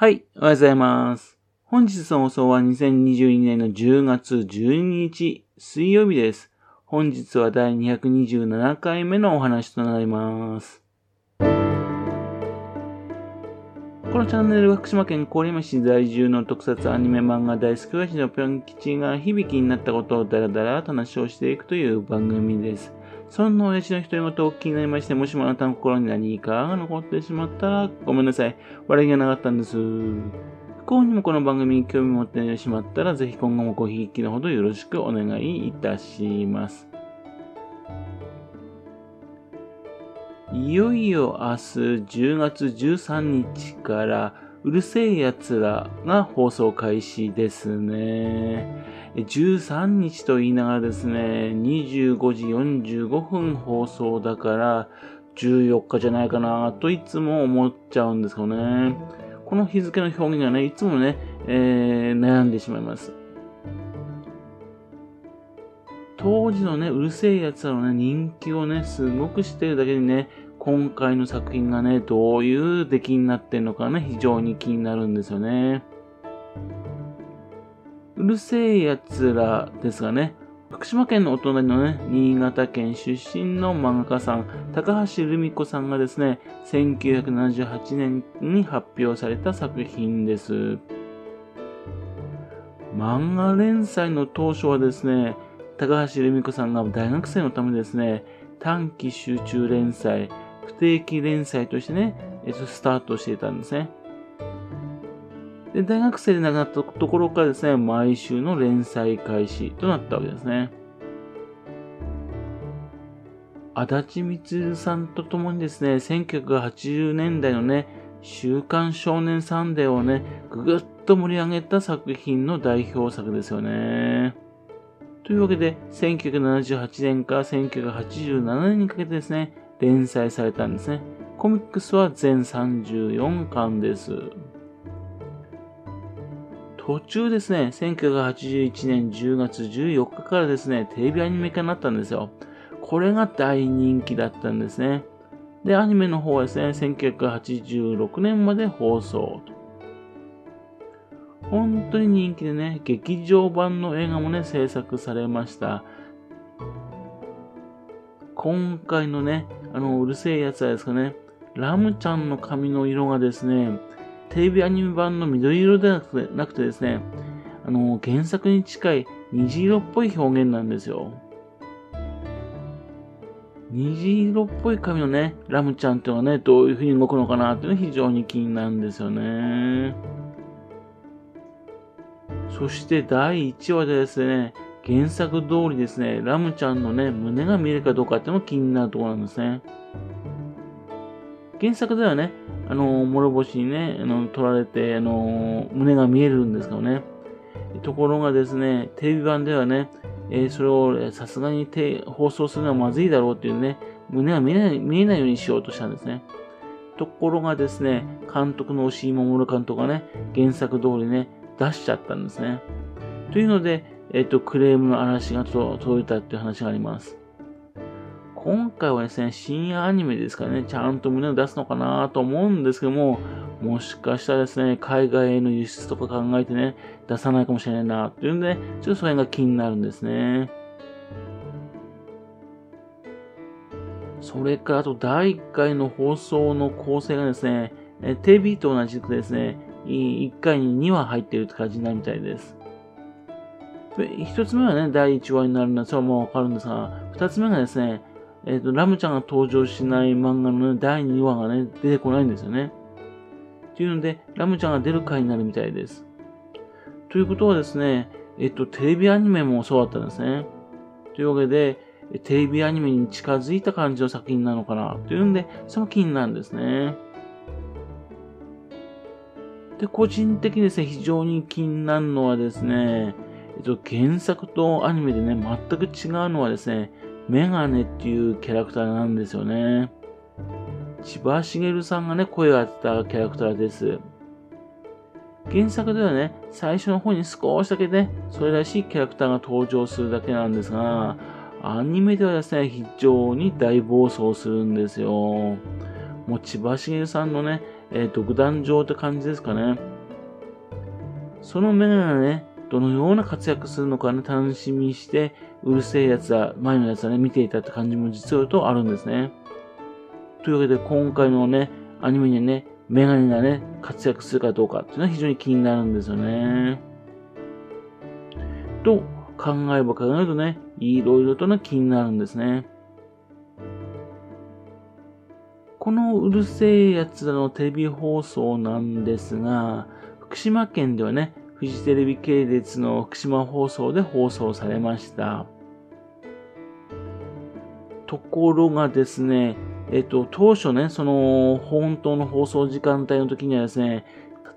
はい、おはようございます。本日の放送は2022年の10月12日水曜日です。本日は第227回目のお話となります。このチャンネルは福島県郡山市在住の特撮アニメ漫画大好き親父のぴょん吉が響きになったことをダラダラと話をしていくという番組です。そんな親父の独り言を気になりまして、もしもあなたの心に何かが残ってしまったらごめんなさい。笑いがなかったんです。不幸にもこの番組に興味を持ってしまったら、ぜひ今後もごひいきのほどよろしくお願いいたします。いよいよ明日10月13日から、うるせえやつらが放送開始ですね。13日と言いながらですね、25時45分放送だから、14日じゃないかなといつも思っちゃうんですけどね。この日付の表現がね、いつもね、えー悩んでしまいます。当時のね、うるせえやつらのね、人気をね、すごく知ってるだけにね、今回の作品がね、どういう出来になってんのかね、非常に気になるんですよね。うるせえやつらですがね、福島県のお隣のね、新潟県出身の漫画家さん、高橋留美子さんがですね、1978年に発表された作品です。漫画連載の当初はですね、高橋留美子さんが大学生のためですね、短期集中連載、不定期連載としてね、えっと、スタートしていたんですね。で、大学生で亡くなったところからですね、毎週の連載開始となったわけですね。足立光さんと共にですね、1980年代のね、週刊少年サンデーをね、ぐぐっと盛り上げた作品の代表作ですよね。というわけで、1978年から1987年にかけてですね、連載されたんですね。コミックスは全34巻です。途中ですね、1981年10月14日からですね、テレビアニメ化になったんですよ。これが大人気だったんですね。で、アニメの方はですね、1986年まで放送と。本当に人気でね、劇場版の映画もね、制作されました。今回のね、あの、うるせえやつはですかね、ラムちゃんの髪の色がですね、テレビアニメ版の緑色でなくてなくてですね、あの、原作に近い虹色っぽい表現なんですよ。虹色っぽい髪のね、ラムちゃんっていうのがね、どういう風に動くのかなっていうのが非常に気になるんですよね。そして第1話でですね、原作通りですね、ラムちゃんのね、胸が見えるかどうかっていうのも気になるところなんですね。原作ではね、あの、諸星にね、あの、取られて、あの、胸が見えるんですけどね。ところがですね、テレビ版ではね、えーそれをさすがに放送するのはまずいだろうっていうね、胸が見えない見えないようにしようとしたんですね。ところがですね、監督の押井守監督がね、原作通りね、出しちゃったんですね。というので、えっ、と、クレームの嵐が届いたっていう話があります。今回はですね、深夜アニメですからね、ちゃんと胸を出すのかなと思うんですけども、もしかしたらですね、海外への輸出とか考えてね、出さないかもしれないなっていうんで、ねちょっとそれが気になるんですね。それからあと第1回の放送の構成がですね、テレビと同じくですね、1回に2話入ってるって感じになるみたいです。一つ目はね、第1話になるのはそれはもうわかるんですが、二つ目がですね、えっ、と、ラムちゃんが登場しない漫画の、ね、第2話がね、出てこないんですよね。というので、ラムちゃんが出る回になるみたいです。ということはですね、えっと、テレビアニメもそうだったんですね。というわけで、テレビアニメに近づいた感じの作品なのかなというんで、その気になるんですね。で、個人的にですね、非常に気になるのはですね、えっと、原作とアニメでね、全く違うのはですね、メガネっていうキャラクターなんですよね。千葉茂さんがね、声を当てたキャラクターです。原作ではね、最初の方に少しだけね、それらしいキャラクターが登場するだけなんですが、アニメではですね、非常に大暴走するんですよ。もう千葉茂さんのね、えー、独壇場って感じですかね。そのメガネがね、どのような活躍するのかね、楽しみにして、うるせえやつは、前のやつはね、見ていたって感じも実はとあるんですね。というわけで、今回のね、アニメにはね、メガネがね、活躍するかどうかっていうのは非常に気になるんですよね。と考えば考えるとね、いろいろとね、気になるんですね。このうるせえやつらのテレビ放送なんですが、福島県ではね、フジテレビ系列の福島放送で放送されました。ところがですね、えっと、当初ね、その、本当の放送時間帯の時にはですね、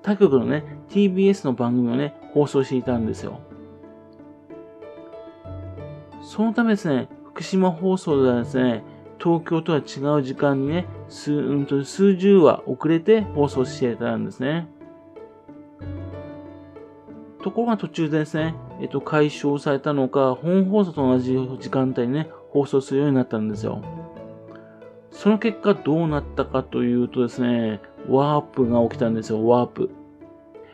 他局のね、TBS の番組をね、放送していたんですよ。そのためですね、福島放送ではですね、東京とは違う時間にね、数、うんと、数十話遅れて放送していたんですね。ところが途中でですね、えっと、解消されたのか、本放送と同じ時間帯にね、放送するようになったんですよ。その結果どうなったかというとですね、ワープが起きたんですよ、ワープ。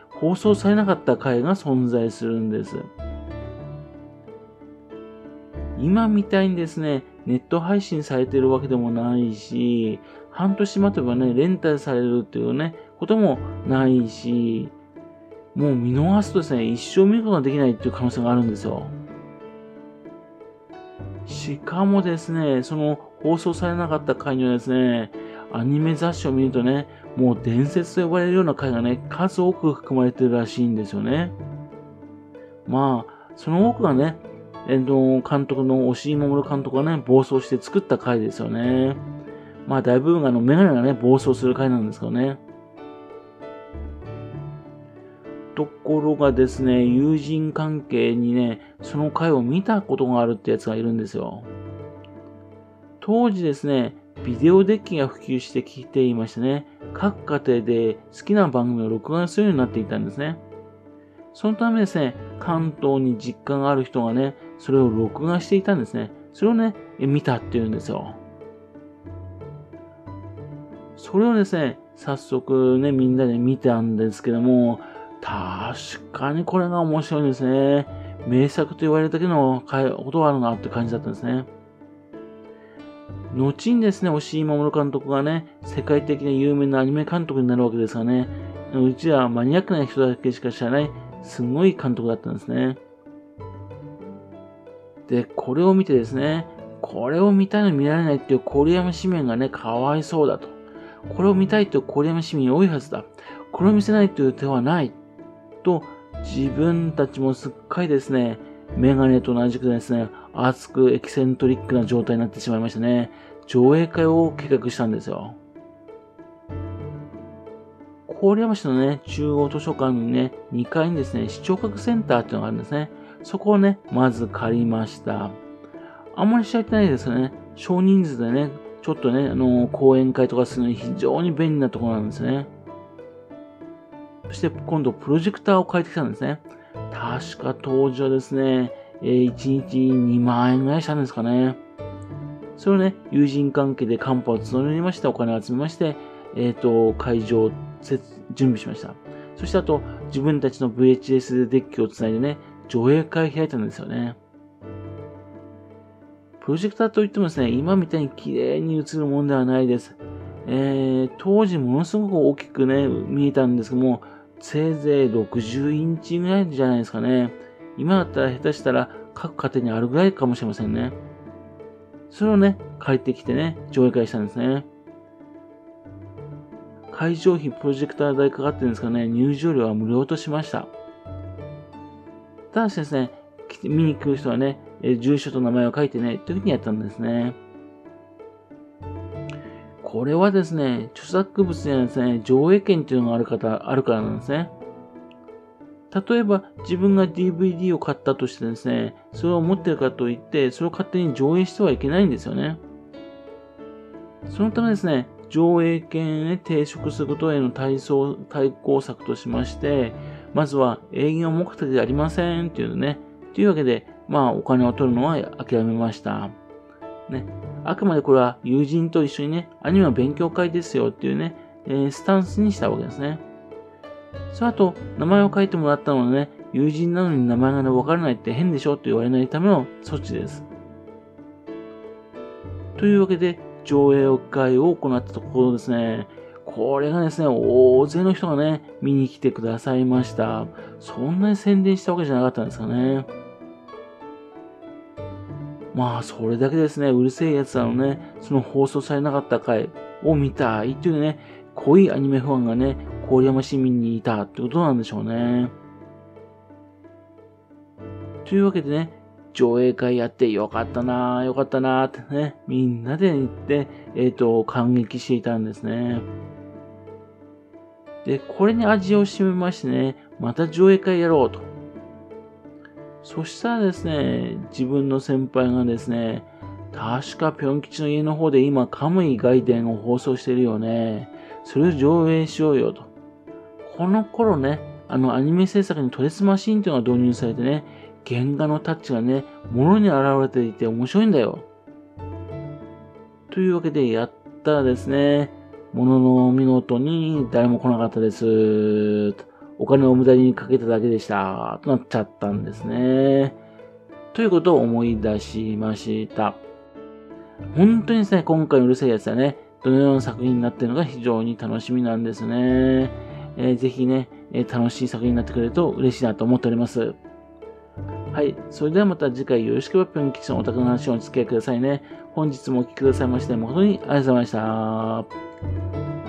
放送されなかった回が存在するんです。今みたいにですね、ネット配信されてるわけでもないし、半年待てばね、レンタルされるっていうね、こともないし、もう見逃すとですね、一生見ることができないっていう可能性があるんですよ。しかもですね、その放送されなかった回にはですね、アニメ雑誌を見るとね、もう伝説と呼ばれるような回がね、数多く含まれてるらしいんですよね。まあ、その多くがね、えっと、監督の押井守監督がね、暴走して作った回ですよね。まあ、大部分があの、メガネがね、暴走する回なんですけどね。ところがですね、友人関係にね、その回を見たことがあるってやつがいるんですよ。当時ですね、ビデオデッキが普及してきていましてね、各家庭で好きな番組を録画するようになっていたんですね。そのためですね、関東に実家がある人がね、それを録画していたんですね。それをね、見たっていうんですよ。それをですね、早速ね、みんなで見たんですけども、確かにこれが面白いですね。名作と言われるだけのことがあるなって感じだったんですね。後にですね、押井守監督がね、世界的な有名なアニメ監督になるわけですがね、うちはマニアックな人だけしか知らない、すごい監督だったんですね。で、これを見てですね、これを見たいの見られないっていう郡山市民がね、かわいそうだと。これを見たいという郡山市民多いはずだ。これを見せないという手はない。と、自分たちもすっかりですね、メガネと同じくですね、熱くエキセントリックな状態になってしまいましたね。上映会を計画したんですよ。郡山市のね、中央図書館にね、2階にですね、視聴覚センターっていうのがあるんですね。そこをね、まず借りました。あんまり知られてないですよね。少人数でね、ちょっとね、あのー、講演会とかするのに非常に便利なところなんですね。そして今度プロジェクターを借りてきたんですね。確か当時はですね、えー、1日2万円ぐらいしたんですかね。それをね、友人関係でカンパを募りまして、お金を集めまして、えっ、ー、と、会場を準備しました。そしてあと、自分たちの VHS デッキをつないでね、上映会を開いたんですよね。プロジェクターといってもですね、今みたいに綺麗に映るものではないです。えー、当時ものすごく大きくね、見えたんですけども、せいぜい60インチぐらいじゃないですかね。今だったら下手したら各家庭にあるぐらいかもしれませんね。それをね、帰ってきてね、上映会したんですね。会場費プロジェクター代かかってるんですかね、入場料は無料としました。ただしですね、見に来る人はね、住所と名前を書いてね、というふうにやったんですね。これはですね、著作物にはですね、上映権っていうのがある方、あるからなんですね。例えば、自分が DVD を買ったとしてですね、それを持ってるかといって、それを勝手に上映してはいけないんですよね。そのためですね、上映権へ抵触することへの対抗対抗策としまして、まずは営業目的でありませんっていうね、というわけで、まあお金を取るのは諦めました。ね。あくまでこれは友人と一緒にね、アニメの勉強会ですよっていうね、えー、スタンスにしたわけですね。その後、名前を書いてもらったのでね、友人なのに名前がね、わからないって変でしょって言われないための措置です。というわけで、上映会を行ったところですね、これがですね、大勢の人がね、見に来てくださいました。そんなに宣伝したわけじゃなかったんですかね。まあ、それだけですね、うるせえやつらのね、その放送されなかった回を見たいっていうね、濃いアニメファンがね、郡山市民にいたってことなんでしょうね。というわけでね、上映会やってよかったなよかったなってね、みんなで行って、えっ、ー、と、感激していたんですね。で、これに味を占めましてね、また上映会やろうと。そしたらですね、自分の先輩がですね、確かぴょん吉の家の方で今、カムイ外伝を放送してるよね。それを上映しようよと。この頃ね、あのアニメ制作にトレスマシンというのが導入されてね、原画のタッチがね、物に現れていて面白いんだよ。というわけでやったらですね、ものの見事に誰も来なかったです。お金を無駄にかけただけでした。となっちゃったんですね。ということを思い出しました。本当にですね、今回のうるさいやつはね、どのような作品になっているのか非常に楽しみなんですね。えー、ぜひね、えー、楽しい作品になってくれると嬉しいなと思っております。はい。それではまた次回よろしければぴょん吉のお宅の話をお付き合いくださいね。本日もお聴きくださいまして誠にありがとうございました。